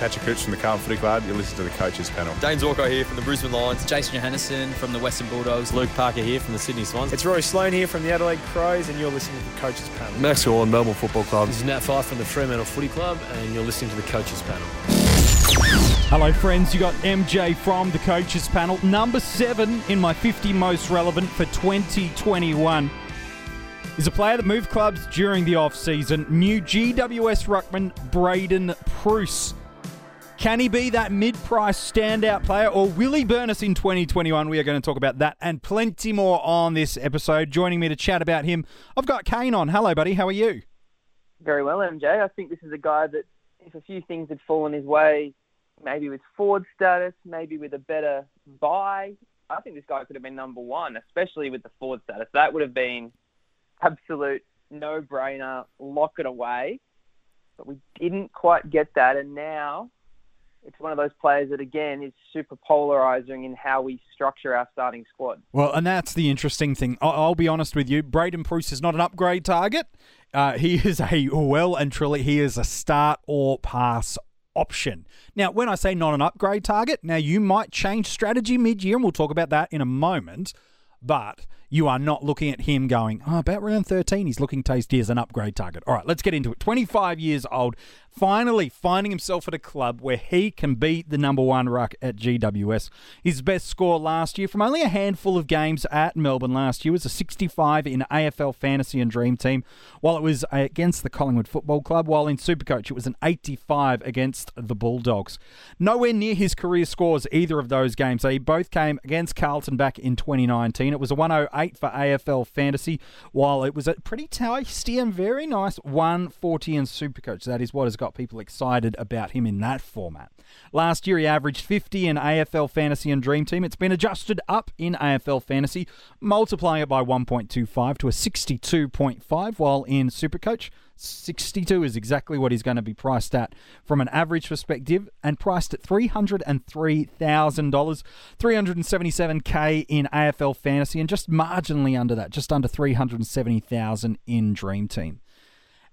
Patrick Cooch from the Carlton Footy Club. You listen to the coaches panel. Dayne Zorko here from the Brisbane Lions. Jason Johannisen from the Western Bulldogs. Luke Parker here from the Sydney Swans. It's Rory Sloane here from the Adelaide Crows, and you're listening to the coaches panel. Max Gawn, Melbourne Football Club. This is Nat Fyfe from the Fremantle Footy Club, and you're listening to the coaches panel. Hello, friends. You got MJ from the coaches panel. Number seven in my 50 most relevant for 2021 is a player that moved clubs during the off-season. New GWS ruckman Braydon Preuss. Can he be that mid-price standout player, or will he burn us in 2021? We are going to talk about that and plenty more on this episode. Joining me to chat about him, I've got Kane on. Hello, buddy. How are you? Very well, MJ. I think this is a guy that, if a few things had fallen his way, maybe with forward status, maybe with a better buy, I think this guy could have been number one, especially with the forward status. That would have been absolute no-brainer, lock it away. But we didn't quite get that, and now it's one of those players that again is super polarizing in how we structure our starting squad. Well, and that's the interesting thing. I'll, I'll be honest with you. Braydon Preuss is not an upgrade target. Uh, he is a well and truly he is a start or pass option. Now, when I say not an upgrade target, now you might change strategy mid-year, and we'll talk about that in a moment. But you are not looking at him going, oh, about round 13, he's looking tasty as an upgrade target. All right, let's get into it. 25 years old, finally finding himself at a club where he can be the number one ruck at GWS. His best score last year from only a handful of games at Melbourne last year was a 65 in AFL Fantasy and Dream Team, while it was against the Collingwood Football Club, while in Supercoach it was an 85 against the Bulldogs. Nowhere near his career scores either of those games. They both came against Carlton back in 2019. It was a 108 for AFL Fantasy, while it was a pretty tasty and very nice 140 in Supercoach. That is what has got people excited about him in that format. Last year, he averaged 50 in AFL Fantasy and Dream Team. It's been adjusted up in AFL Fantasy, multiplying it by 1.25 to a 62.5, while in Supercoach, 62 is exactly what he's going to be priced at from an average perspective and priced at $303,000, 377k in AFL fantasy and just marginally under that, just under 370,000 in Dream Team.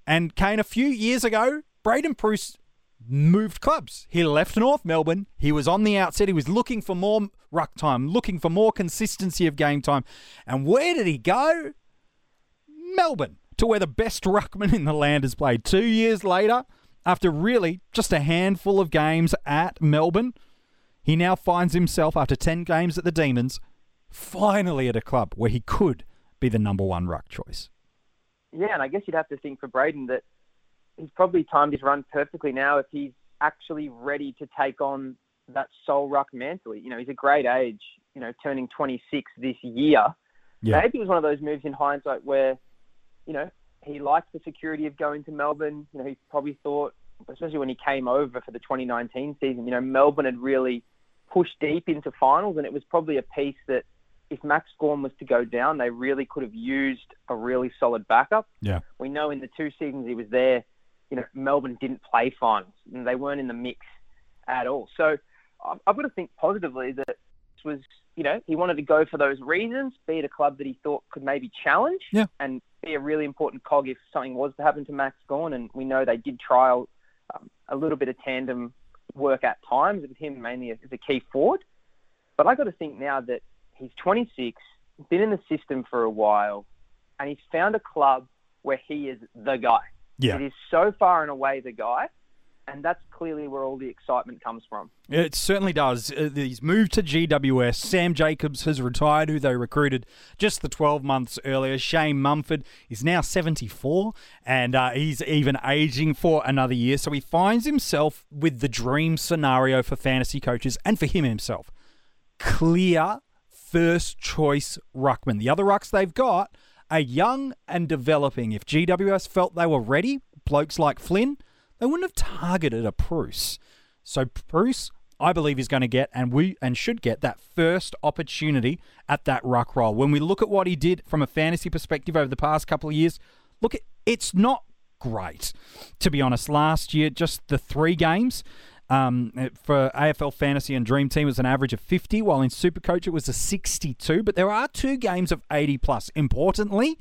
And Kane, a few years ago, Braydon Preuss moved clubs. He left North Melbourne. He was on the outset. He was looking for more ruck time, looking for more consistency of game time. And where did he go? Melbourne to where the best ruckman in the land has played. Two years later, after really just a handful of games at Melbourne, he now finds himself, after 10 games at the Demons, finally at a club where he could be the number one ruck choice. Yeah, and I guess you'd have to think for Braydon that he's probably timed his run perfectly now if he's actually ready to take on that sole ruck mentally. You know, he's a great age, you know, turning 26 this year. Yeah. Maybe it was one of those moves in hindsight where you know, he liked the security of going to Melbourne. You know, he probably thought, especially when he came over for the 2019 season, you know, Melbourne had really pushed deep into finals, and it was probably a piece that if Max Gawn was to go down, they really could have used a really solid backup. Yeah. We know in the two seasons he was there, you know, Melbourne didn't play finals, and they weren't in the mix at all. So I've got to think positively that this was, you know, he wanted to go for those reasons, be at a club that he thought could maybe challenge yeah. and be a really important cog if something was to happen to Max Gawn. And we know they did trial um, a little bit of tandem work at times with him mainly as a key forward. But I got to think now that he's 26, been in the system for a while, and he's found a club where he is the guy. Yeah. It is so far and away the guy and that's clearly where all the excitement comes from. It certainly does. Uh, he's moved to GWS. Sam Jacobs has retired, who they recruited just the 12 months earlier. Shane Mumford is now 74, and uh, he's even aging for another year. So he finds himself with the dream scenario for fantasy coaches and for him himself. Clear first choice ruckman. The other rucks they've got are young and developing. If GWS felt they were ready, blokes like Flynn they wouldn't have targeted a Preuss. So Preuss, I believe, is going to get and we and should get that first opportunity at that ruck role. When we look at what he did from a fantasy perspective over the past couple of years, look, it's not great to be honest. Last year, just the three games. Um, for AFL Fantasy and Dream Team, it was an average of 50, while in Supercoach it was a 62. But there are two games of 80 plus. Importantly,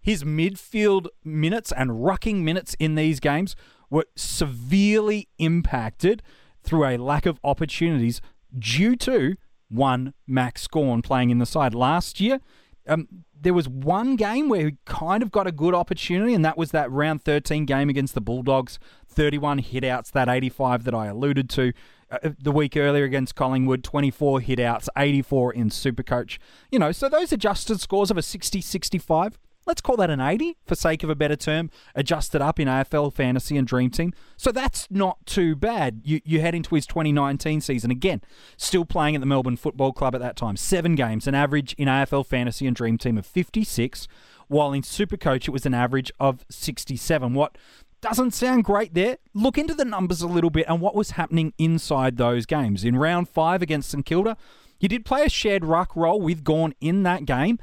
his midfield minutes and rucking minutes in these games were severely impacted through a lack of opportunities due to one Max Gawn playing in the side. Last year, um, there was one game where he kind of got a good opportunity, and that was that round 13 game against the Bulldogs. 31 hitouts, that 85 that I alluded to. Uh, the week earlier against Collingwood, 24 hitouts, 84 in Supercoach. You know, so those adjusted scores of a 60 65 let's call that an 80 for sake of a better term, adjusted up in AFL Fantasy and Dream Team. So that's not too bad. You, you head into his 2019 season again, still playing at the Melbourne Football Club at that time. Seven games, an average in AFL Fantasy and Dream Team of 56, while in Supercoach it was an average of 67. What doesn't sound great there. Look into the numbers a little bit and what was happening inside those games. In round five against St Kilda, you did play a shared ruck role with Gawn in that game,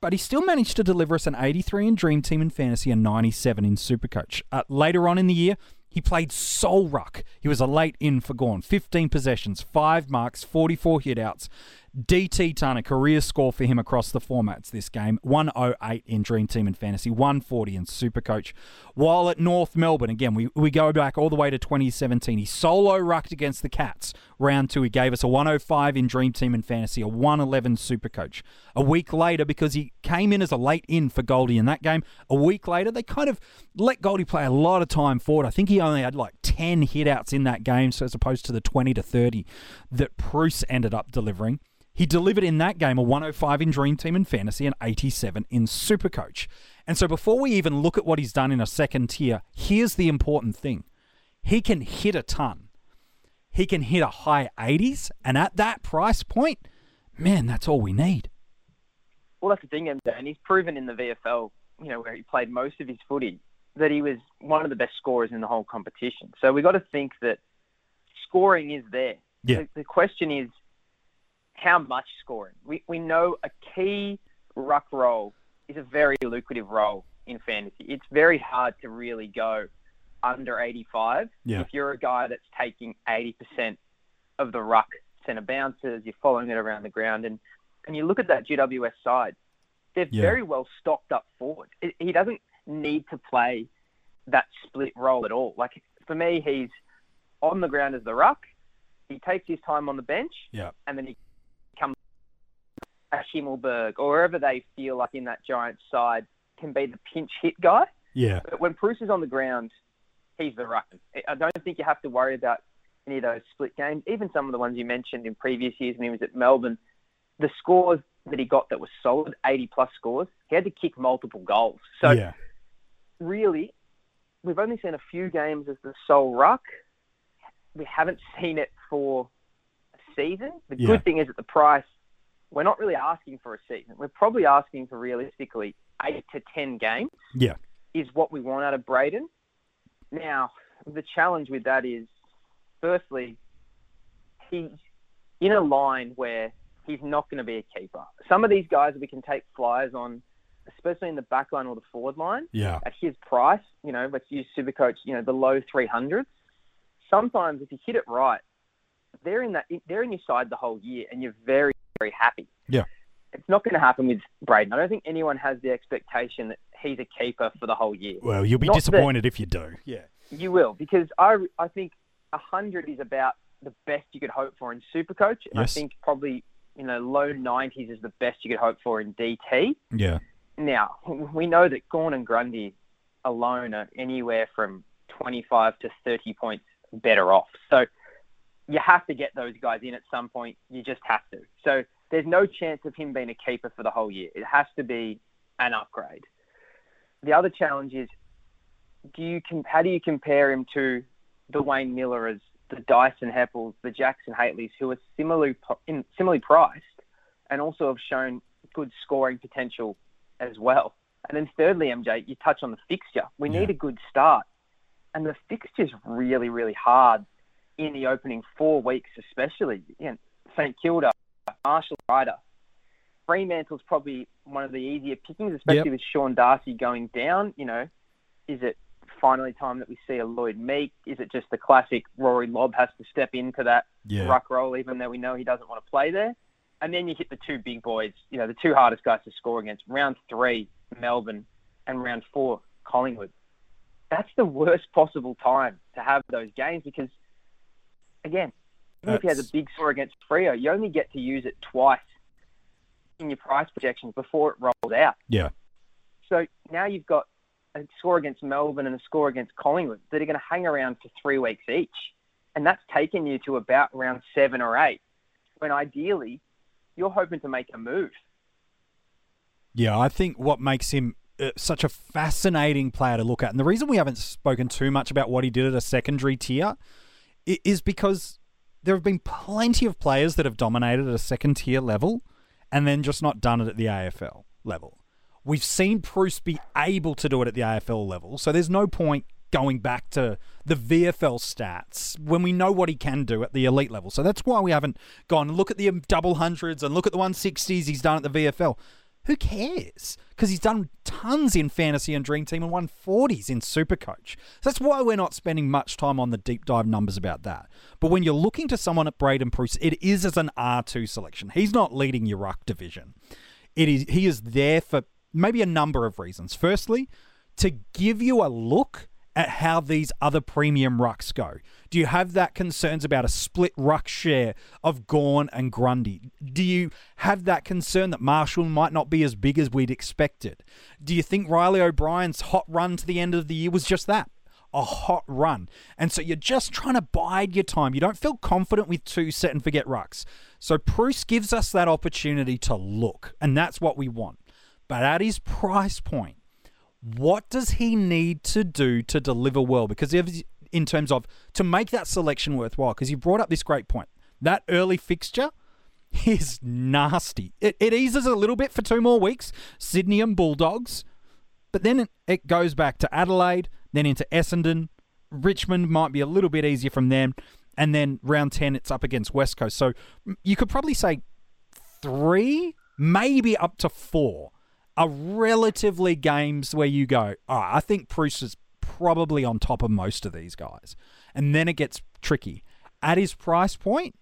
but he still managed to deliver us an 83 in Dream Team and Fantasy and 97 in Supercoach. Uh, later on in the year, he played Sole ruck. He was a late in for Gawn. 15 possessions, 5 marks, 44 hitouts, DT ton, a career score for him across the formats this game 108 in Dream Team and Fantasy, 140 in Supercoach. While at North Melbourne, again, we, we go back all the way to 2017. He solo rucked against the Cats. Round two, he gave us a 105 in Dream Team and Fantasy, a 111 Super Coach. A week later, because he came in as a late in for Goldie in that game, a week later, they kind of let Goldie play a lot of time forward. I think he only had like 10 hitouts in that game, so as opposed to the 20 to 30 that Preuss ended up delivering. He delivered in that game a 105 in Dream Team and Fantasy and 87 in Supercoach. And so before we even look at what he's done in a second tier, here's the important thing. He can hit a ton. He can hit a high 80s, and at that price point, man, that's all we need. Well, that's the thing, MJ, and he's proven in the VFL, you know, where he played most of his footy, that he was one of the best scorers in the whole competition. So we've got to think that scoring is there. Yeah. The, the question is, how much scoring. We, we know a key ruck role is a very lucrative role in fantasy. It's very hard to really go under 85 yeah. if you're a guy that's taking 80% of the ruck centre bounces, you're following it around the ground, and, and you look at that GWS side, they're Yeah. very well stocked up forward. It, he doesn't need to play that split role at all. Like for me, he's on the ground as the ruck. He takes his time on the bench, Yeah. and then he comes at Himmelberg or wherever they feel like in that giant side can be the pinch hit guy. Yeah. But when Preuss is on the ground, he's the ruck. I don't think you have to worry about any of those split games. Even some of the ones you mentioned in previous years when he was at Melbourne, the scores that he got that were solid, 80 plus scores, he had to kick multiple goals. So yeah. really, we've only seen a few games as the sole ruck. We haven't seen it for a season. The Yeah. good thing is at the price, we're not really asking for a season. We're probably asking for realistically eight to ten games Yeah. is what we want out of Braydon. Now, the challenge with that is, firstly, he's in a line where he's not going to be a keeper. Some of these guys we can take flyers on, especially in the back line or the forward line Yeah. at his price, you know, let's use Supercoach, you know, the low 300s. Sometimes if you hit it right, they're in that they're in your side the whole year, and you're very very happy. Yeah. It's not going to happen with Braydon. I don't think anyone has the expectation that he's a keeper for the whole year. Well, you'll be Not disappointed if you do. Yeah. You will because I I think hundred is about the best you could hope for in Supercoach, and Yes. I think probably you know low 90s is the best you could hope for in DT. Yeah. Now, we know that Gawn and Grundy alone are anywhere from 25 to 30 points better off. So you have to get those guys in at some point. You just have to. So there's no chance of him being a keeper for the whole year. It has to be an upgrade. The other challenge is, do you how do you compare him to the Wayne Milera's, the Dyson Heppels, the Jackson Hatelys, who are similarly in, similarly priced and also have shown good scoring potential as well. And then thirdly, MJ, you touch on the fixture. We Yeah. need a good start. And the fixture's really, really hard in the opening four weeks, especially. You know, St Kilda, Marshall Ryder. Fremantle's probably one of the easier pickings, especially Yep. with Sean Darcy going down. You know, is it finally time that we see a Lloyd Meek? Is it just the classic Rory Lobb has to step into that Yeah. ruck role, even though we know he doesn't want to play there? And then you hit the two big boys, you know, the two hardest guys to score against. Round three, Melbourne, and round four, Collingwood. That's the worst possible time to have those games because again, even if he has a big score against Freo, you only get to use it twice your price projections before it rolls out. Yeah. So now you've got a score against Melbourne and a score against Collingwood that are going to hang around for three weeks each. And that's taken you to about round seven or eight, when ideally you're hoping to make a move. Yeah, I think what makes him uh, such a fascinating player to look at, and the reason we haven't spoken too much about what he did at a secondary tier is because there have been plenty of players that have dominated at a second tier level and then just not done it at the AFL level. We've seen Preuss be able to do it at the AFL level, so there's no point going back to the VFL stats when we know what he can do at the elite level. So that's why we haven't gone look at the double hundreds and look at the 160s he's done at the VFL. Who cares? Because he's done tons in fantasy and dream team and 140s in Supercoach. So that's why we're not spending much time on the deep dive numbers about that. But when you're looking to someone at Braydon Preuss, it is as an R2 selection. He's not leading your ruck division. It is he is there for maybe a number of reasons. Firstly, to give you a look at how these other premium rucks go. Do you have that concerns about a split ruck share of Gawn and Grundy? Do you have that concern that Marshall might not be as big as we'd expected? Do you think Reilly O'Brien's hot run to the end of the year was just that? A hot run. And so you're just trying to bide your time. You don't feel confident with two set and forget rucks. So Preuss gives us that opportunity to look, and that's what we want. But at his price point, what does he need to do to deliver well? Because in terms of to make that selection worthwhile, because you brought up this great point, that early fixture is nasty. It, it eases a little bit for two more weeks, Sydney and Bulldogs, but then it, goes back to Adelaide, then into Essendon. Richmond might be a little bit easier from them, and then round ten it's up against West Coast. So you could probably say three, maybe up to four are relatively games where you go, oh, I think Preuss is probably on top of most of these guys. And then it gets tricky. At his price point,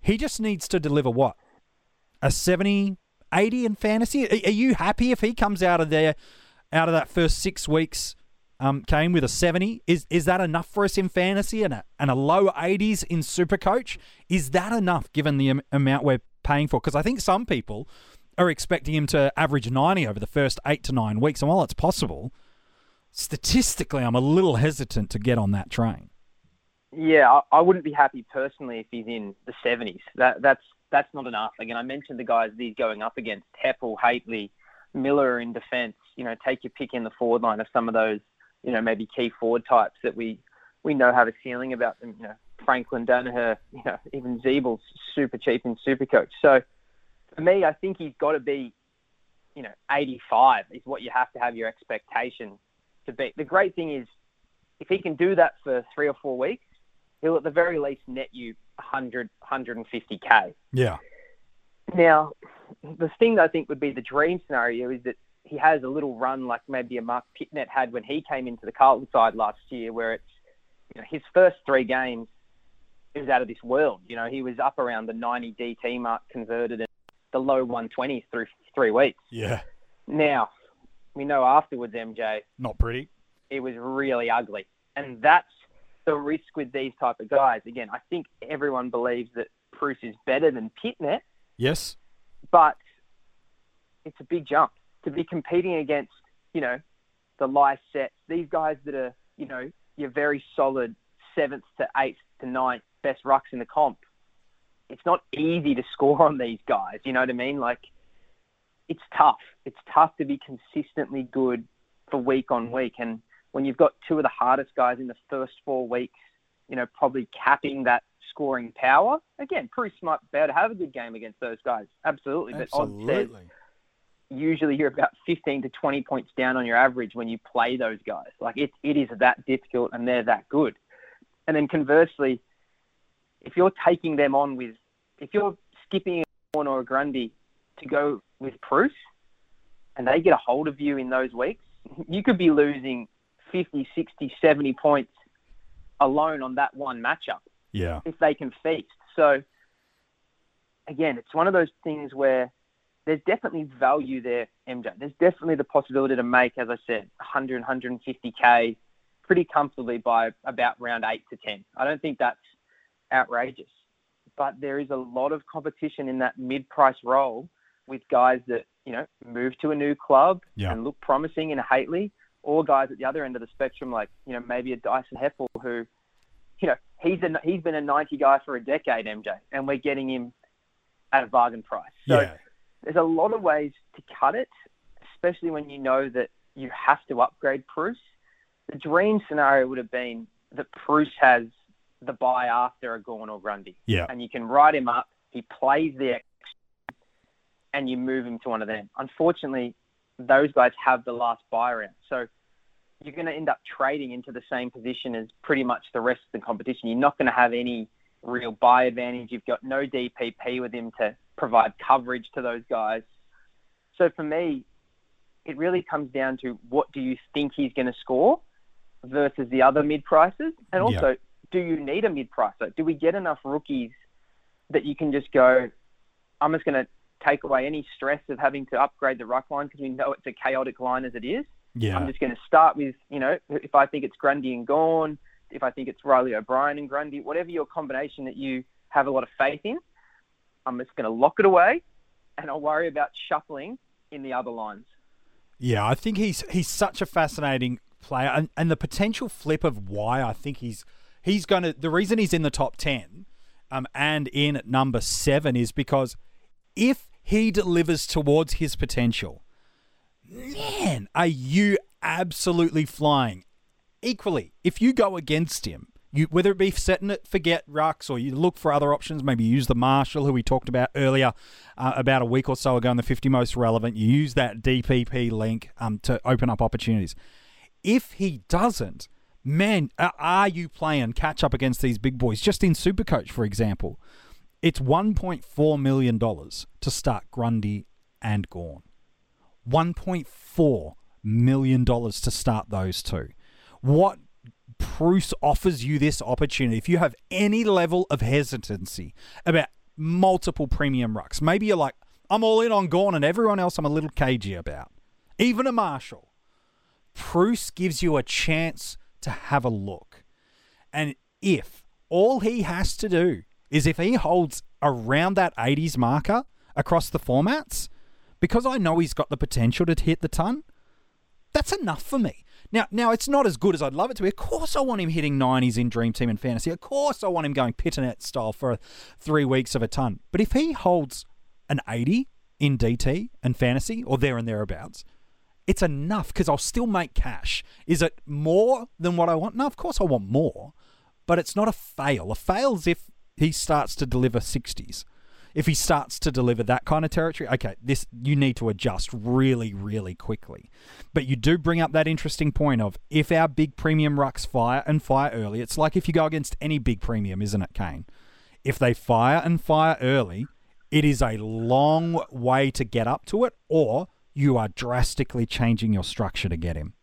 he just needs to deliver what? A 70, 80 in fantasy? Are, are you happy if he comes out of there, out of that first six weeks, um, came with a 70? Is is that enough for us in fantasy and a, and a low 80s in Supercoach? Is that enough given the amount we're paying for? Because I think some people are expecting him to average 90 over the first eight to nine weeks. And while it's possible, statistically, I'm a little hesitant to get on that train. Yeah, I, I wouldn't be happy personally if he's in the 70s. That that's that's not enough. Again, I mentioned the guys that he's going up against: Heppel, Hately, Milera in defence. You know, take your pick in the forward line of some of those. You know, maybe key forward types that we we know have a ceiling about them. You know, Franklin Daniher. You know, even Ziebell's super cheap in Supercoach. So for me, I think he's got to be, you know, 85 is what you have to have your expectation to be. The great thing is, if he can do that for three or four weeks, he'll at the very least net you 100, 150k. Yeah. Now, the thing that I think would be the dream scenario is that he has a little run like maybe a Marc Pittonet had when he came into the Carlton side last year, where it's you know his first three games it was out of this world. You know, he was up around the 90 DT mark converted and the low 120s through three weeks. Yeah. Now, we know afterwards, MJ, Not pretty. it was really ugly. And that's the risk with these type of guys. Again, I think everyone believes that Preuss is better than Pittonet, Yes. but it's a big jump to be competing against, you know, the live sets. These guys that are, you know, your very solid seventh to eighth to ninth best rucks in the comp. It's not easy to score on these guys. You know what I mean? Like, it's tough. It's tough to be consistently good for week on week. And when you've got two of the hardest guys in the first four weeks, you know, probably capping that scoring power. Again, Preuss might be able to have a good game against those guys. Absolutely. But odds says usually you're about 15 to 20 points down on your average when you play those guys. Like it, it is that difficult and they're that good. And then conversely, if you're taking them on with, if you're skipping a Horn or a Grundy to go with Preuss and they get a hold of you in those weeks, you could be losing 50, 60, 70 points alone on that one matchup Yeah. if they can feast. So again, it's one of those things where there's definitely value there, MJ. There's definitely the possibility to make, as I said, 100, 150k pretty comfortably by about round eight to ten. I don't think that's outrageous. But there is a lot of competition in that mid-price role with guys that you know move to a new club Yeah. and look promising in Hately, or guys at the other end of the spectrum, like you know maybe a Dyson Heppel, who you know he's a, he's been a 90 guy for a decade, MJ, and we're getting him at a bargain price. So yeah. there's a lot of ways to cut it, especially when you know that you have to upgrade Preuss. The dream scenario would have been that Preuss has the buy after a Gawn or Grundy, Yeah. and you can write him up. He plays the X, and you move him to one of them. Unfortunately, those guys have the last buy round, so you're going to end up trading into the same position as pretty much the rest of the competition. You're not going to have any real buy advantage. You've got no DPP with him to provide coverage to those guys. So for me, it really comes down to what do you think he's going to score versus the other mid prices, and also do you need a mid pricer? Do we get enough rookies that you can just go? I'm just going to take away any stress of having to upgrade the ruck line because we know it's a chaotic line as it is. Yeah. I'm just going to start with, you know, if I think it's Grundy and Gawn, if I think it's Reilly O'Brien and Grundy, whatever your combination that you have a lot of faith in, I'm just going to lock it away and I'll worry about shuffling in the other lines. Yeah, I think he's he's such a fascinating player, and, and the potential flip of why I think he's he's going to the reason he's in the top ten, um, and in at number seven is because if he delivers towards his potential, man, are you absolutely flying? Equally, if you go against him, you whether it be setting it forget rucks or you look for other options, maybe use the Marshall who we talked about earlier, uh, about a week or so ago in the 50 most relevant. You use that DPP link um, to open up opportunities. If he doesn't, man, are you playing catch up against these big boys? Just in Supercoach, for example, it's 1.4 million dollars to start Grundy and Gawn. 1.4 million dollars to start those two. What Preuss offers you this opportunity. If you have any level of hesitancy about multiple premium rucks, maybe you're like, I'm all in on Gawn and everyone else I'm a little cagey about, even a Marshall. Preuss gives you a chance to have a look. And if all he has to do is if he holds around that 80s marker across the formats, because I know he's got the potential to hit the ton, that's enough for me. Now, now it's not as good as I'd love it to be. Of course, I want him hitting 90s in Dream Team and Fantasy. Of course, I want him going Pittonet style for three weeks of a ton. But if he holds an 80 in DT and Fantasy, or there and thereabouts, it's enough because I'll still make cash. Is it more than what I want? No, of course I want more, but it's not a fail. A fail's if he starts to deliver 60s. If he starts to deliver that kind of territory, okay, this you need to adjust really, really quickly. But you do bring up that interesting point of if our big premium rucks fire and fire early, it's like if you go against any big premium, isn't it, Kane? If they fire and fire early, it is a long way to get up to it, or you are drastically changing your structure to get him.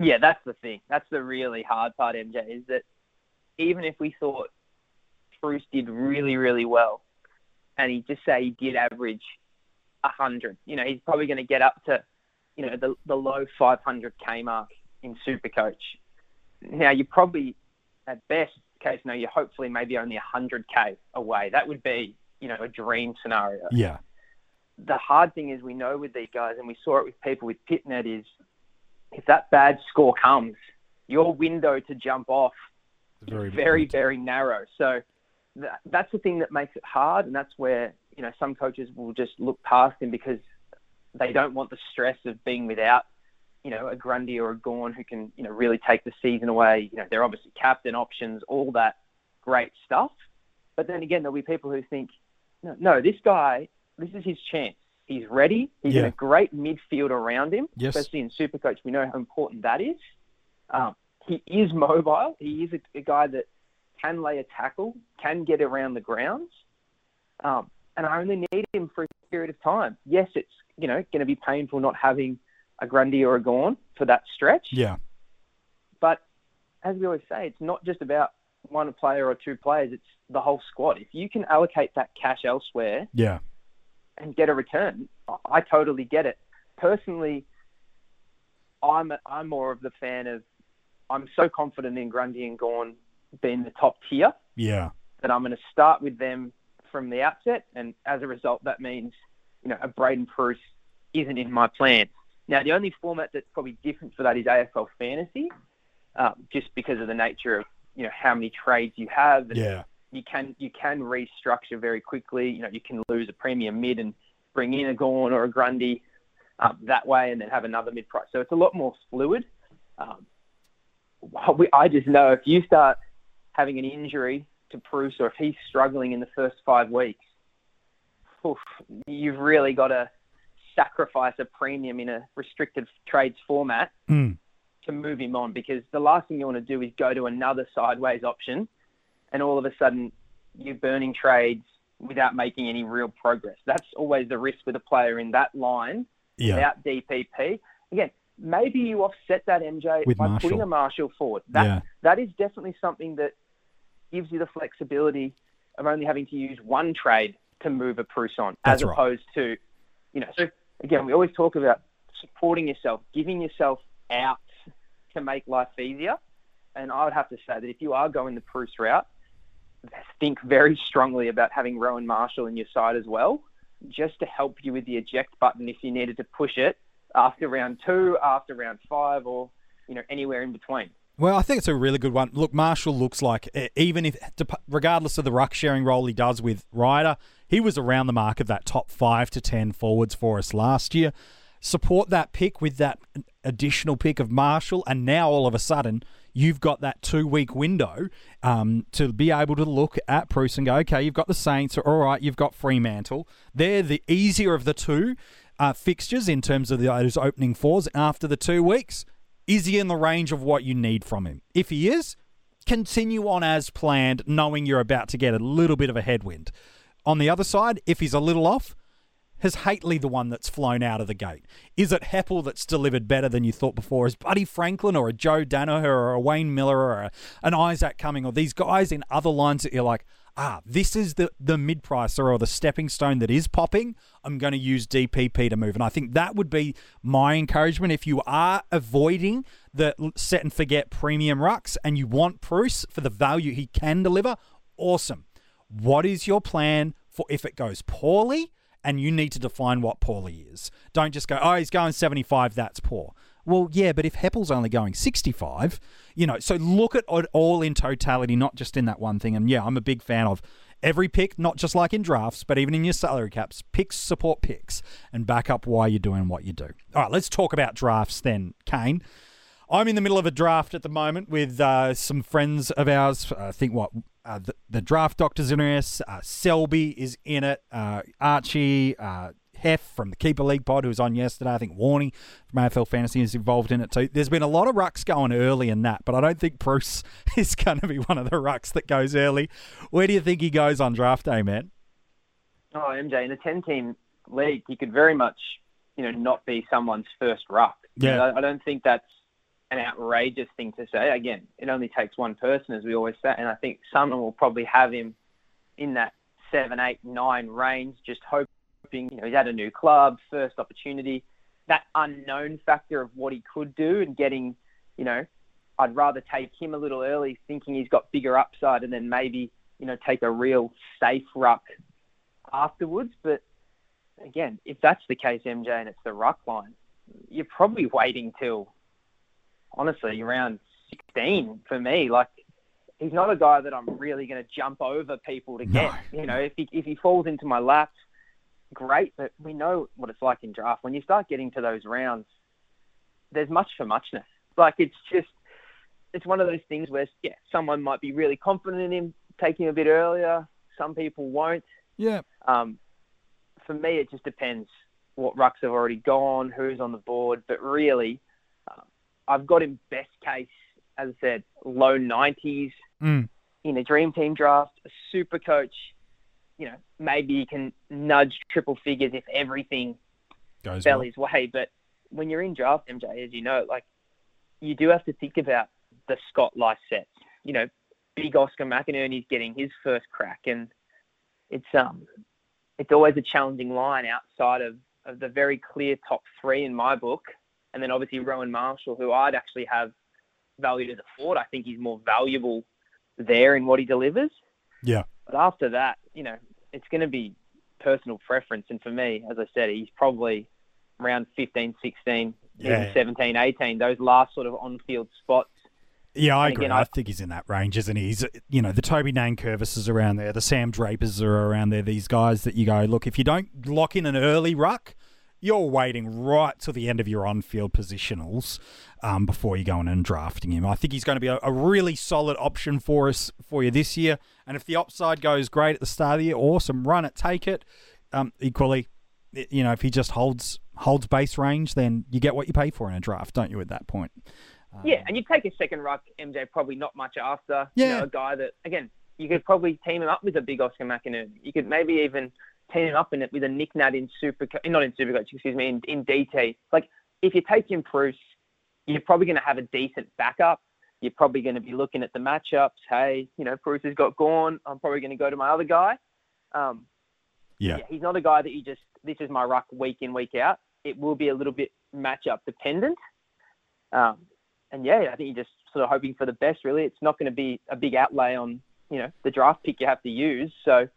Yeah, that's the thing. That's the really hard part, MJ, is that even if we thought Preuss did really, really well, and he just say he did average 100, you know, he's probably going to get up to, you know, the, the low 500k mark in Supercoach. Now, you're probably, at best case, no, you're hopefully maybe only 100k away. That would be, you know, a dream scenario Yeah. The hard thing is we know with these guys, and we saw it with people with Pittonet, is if that bad score comes, your window to jump off Very, is very, very narrow. So that, that's the thing that makes it hard, and that's where you know some coaches will just look past him because they don't want the stress of being without you know a Grundy or a Gawn who can you know really take the season away. You know they're obviously captain options, all that great stuff. But then again, there'll be people who think, no, no this guy, this is his chance. He's ready. He's in Yeah. a great midfield around him, Yes. especially in Supercoach. We know how important that is. Um, he is mobile. He is a, a guy that can lay a tackle, can get around the grounds, um, and I only need him for a period of time. Yes, it's you know going to be painful not having a Grundy or a Gawn for that stretch, Yeah. but as we always say, it's not just about one player or two players. It's the whole squad. If you can allocate that cash elsewhere Yeah. And get a return, I- totally get it. Personally, I'm I'm more of the fan of. I'm so confident in Grundy and Gawn being the top tier Yeah. that I'm going to start with them from the outset, and as a result, that means you know a Braydon Preuss isn't in my plan. Now, the only format that's probably different for that is AFL Fantasy, uh, just because of the nature of you know how many trades you have. And Yeah. You can you can restructure very quickly. You know you can lose a premium mid and bring in a Gawn or a Grundy um, that way, and then have another mid price. So it's a lot more fluid. Um, we, I just know if you start having an injury to Preuss, or if he's struggling in the first five weeks, oof, you've really got to sacrifice a premium in a restricted trades format Mm. to move him on because the last thing you want to do is go to another sideways option and all of a sudden you're burning trades without making any real progress. That's always the risk with a player in that line Yeah. without DPP. Again, maybe you offset that MJ With by Marshall. putting a Marshall forward. That Yeah. that is definitely something that gives you the flexibility of only having to use one trade to move a Preuss on, That's as right. opposed to, you know. So again, we always talk about supporting yourself, giving yourself out to make life easier. And I would have to say that if you are going the Preuss route, think very strongly about having Rowan Marshall in your side as well, just to help you with the eject button if you needed to push it after round two, after round five, or you know anywhere in between. Well, I think it's a really good one. Look, Marshall looks like, even if, regardless of the ruck sharing role he does with Ryder, he was around the mark of that top five to 10 forwards for us last year. Support that pick with that additional pick of Marshall, and now all of a sudden, you've got that two week window um, to be able to look at Preuss and go, okay, you've got the Saints, all right, you've got Fremantle. They're the easier of the two uh, fixtures in terms of those opening fours. After the two weeks, is he in the range of what you need from him? If he is, continue on as planned, knowing you're about to get a little bit of a headwind. On the other side, if he's a little off, has Hately the one that's flown out of the gate? Is it Heppel that's delivered better than you thought before? Is Buddy Franklin or a Joe Daniher or a Wayne Milera or a, an Isaac Cumming or these guys in other lines that you're like, ah, this is the, the mid pricer or the stepping stone that is popping. I'm going to use DPP to move. And I think that would be my encouragement. If you are avoiding the set and forget premium rucks and you want Preuss for the value he can deliver, awesome. What is your plan for if it goes poorly? And you need to define what poorly is. Don't just go, oh, he's going 75, that's poor. Well, yeah, but if Heppel's only going 65, you know, so look at it all in totality, not just in that one thing. And yeah, I'm a big fan of every pick, not just like in drafts, but even in your salary caps, picks support picks and back up why you're doing what you do. All right, let's talk about drafts then, Kane. I'm in the middle of a draft at the moment with uh, some friends of ours. I think what uh, the, the draft doctors in this. Uh, Selby is in it. Uh, Archie, uh, Hef from the Keeper League pod, who was on yesterday. I think Warney from AFL Fantasy is involved in it too. There's been a lot of rucks going early in that, but I don't think Preuss is going to be one of the rucks that goes early. Where do you think he goes on draft day, man? Oh, MJ, in a 10 team league, he could very much, you know, not be someone's first ruck. You Yeah. know, I don't think that's an outrageous thing to say. Again, it only takes one person, as we always say, and I think someone will probably have him in that seven, eight, nine range, just hoping, you know, he's at a new club, first opportunity, that unknown factor of what he could do and getting, you know, I'd rather take him a little early, thinking he's got bigger upside, and then maybe, you know, take a real safe ruck afterwards. But again, if that's the case, MJ, and it's the ruck line, you're probably waiting till honestly around 16 for me. Like he's not a guy that I'm really going to jump over people to get. You know, if he if he falls into my lap, great. But we know what it's like in draft. When you start getting to those rounds, there's much for muchness. Like it's just it's one of those things where yeah, someone might be really confident in him, take him a bit earlier. Some people won't. Yeah. Um, for me, it just depends what rucks have already gone, who's on the board. But really, I've got him best case, as I said, low 90s Mm. in a dream team draft, a super coach. You know, maybe you can nudge triple figures if everything Goes fell well. his way. But when you're in draft, MJ, as you know, like you do have to think about the Scott life sets. You know, big Oscar McInerney's getting his first crack, and it's um, it's always a challenging line outside of of the very clear top three in my book, and then obviously Rowan Marshall, who I'd actually have valued as a forward. I think he's more valuable there in what he delivers. Yeah. But after that, you know, it's going to be personal preference. And for me, as I said, he's probably around 15, 16, Yeah. even 17, 18, those last sort of on-field spots. Yeah, I And agree. again, I, I- think he's in that range, isn't he? He's, you know, the Toby Nankervis is around there, the Sam Drapers are around there. These guys that you go, look, if you don't lock in an early ruck, you're waiting right till the end of your on-field positionals um, before you go in and drafting him. I think he's going to be a, a really solid option for us for you this year. And if the upside goes great at the start of the year, awesome, run it, take it. Um, equally, you know, if he just holds holds base range, then you get what you pay for in a draft, don't you? At that point. Yeah, and you take a second ruck, MJ, probably not much after. Yeah. You know, a guy that, again, you could probably team him up with a big Oscar McInerney. You could maybe even team up in it with a Nick Nat in Super, not in Supercoach, excuse me, in, in DT. Like, if you take him Preuss, you're probably going to have a decent backup. You're probably going to be looking at the matchups. Hey, you know, Preuss has got gone. I'm probably going to go to my other guy. Um, Yeah. yeah, he's not a guy that you just this is my ruck week in week out. It will be a little bit matchup dependent. Um, and yeah, I think you're just sort of hoping for the best. Really, it's not going to be a big outlay on you know the draft pick you have to use. So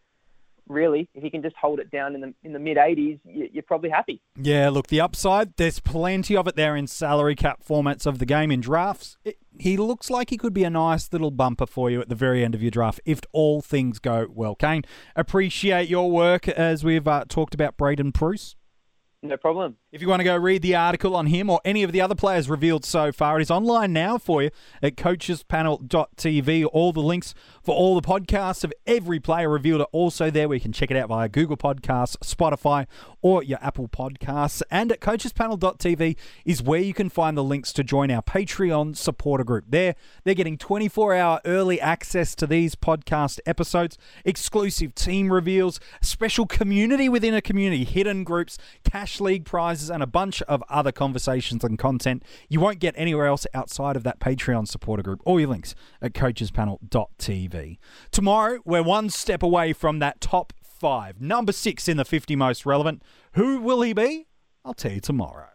really, if you can just hold it down in the in the mid 80s, you, you're probably happy. Yeah, look, the upside, there's plenty of it there in salary cap formats of the game in drafts. It, he looks like he could be a nice little bumper for you at the very end of your draft if all things go well. Kane, appreciate your work as we've uh, talked about Braydon Preuss. No problem. If you want to go read the article on him or any of the other players revealed so far, it is online now for you at coachespanel.tv. All the links for all the podcasts of every player revealed are also there you can check it out via Google Podcasts, Spotify, or your Apple Podcasts. And at coachespanel.tv is where you can find the links to join our Patreon supporter group. There, they're getting 24 hour early access to these podcast episodes, exclusive team reveals, special community within a community, hidden groups, cash league prizes, and a bunch of other conversations and content you won't get anywhere else outside of that Patreon supporter group. All your links at coachespanel.tv. Tomorrow, we're one step away from that top five. Number six in the 50 most relevant. Who will he be? I'll tell you tomorrow.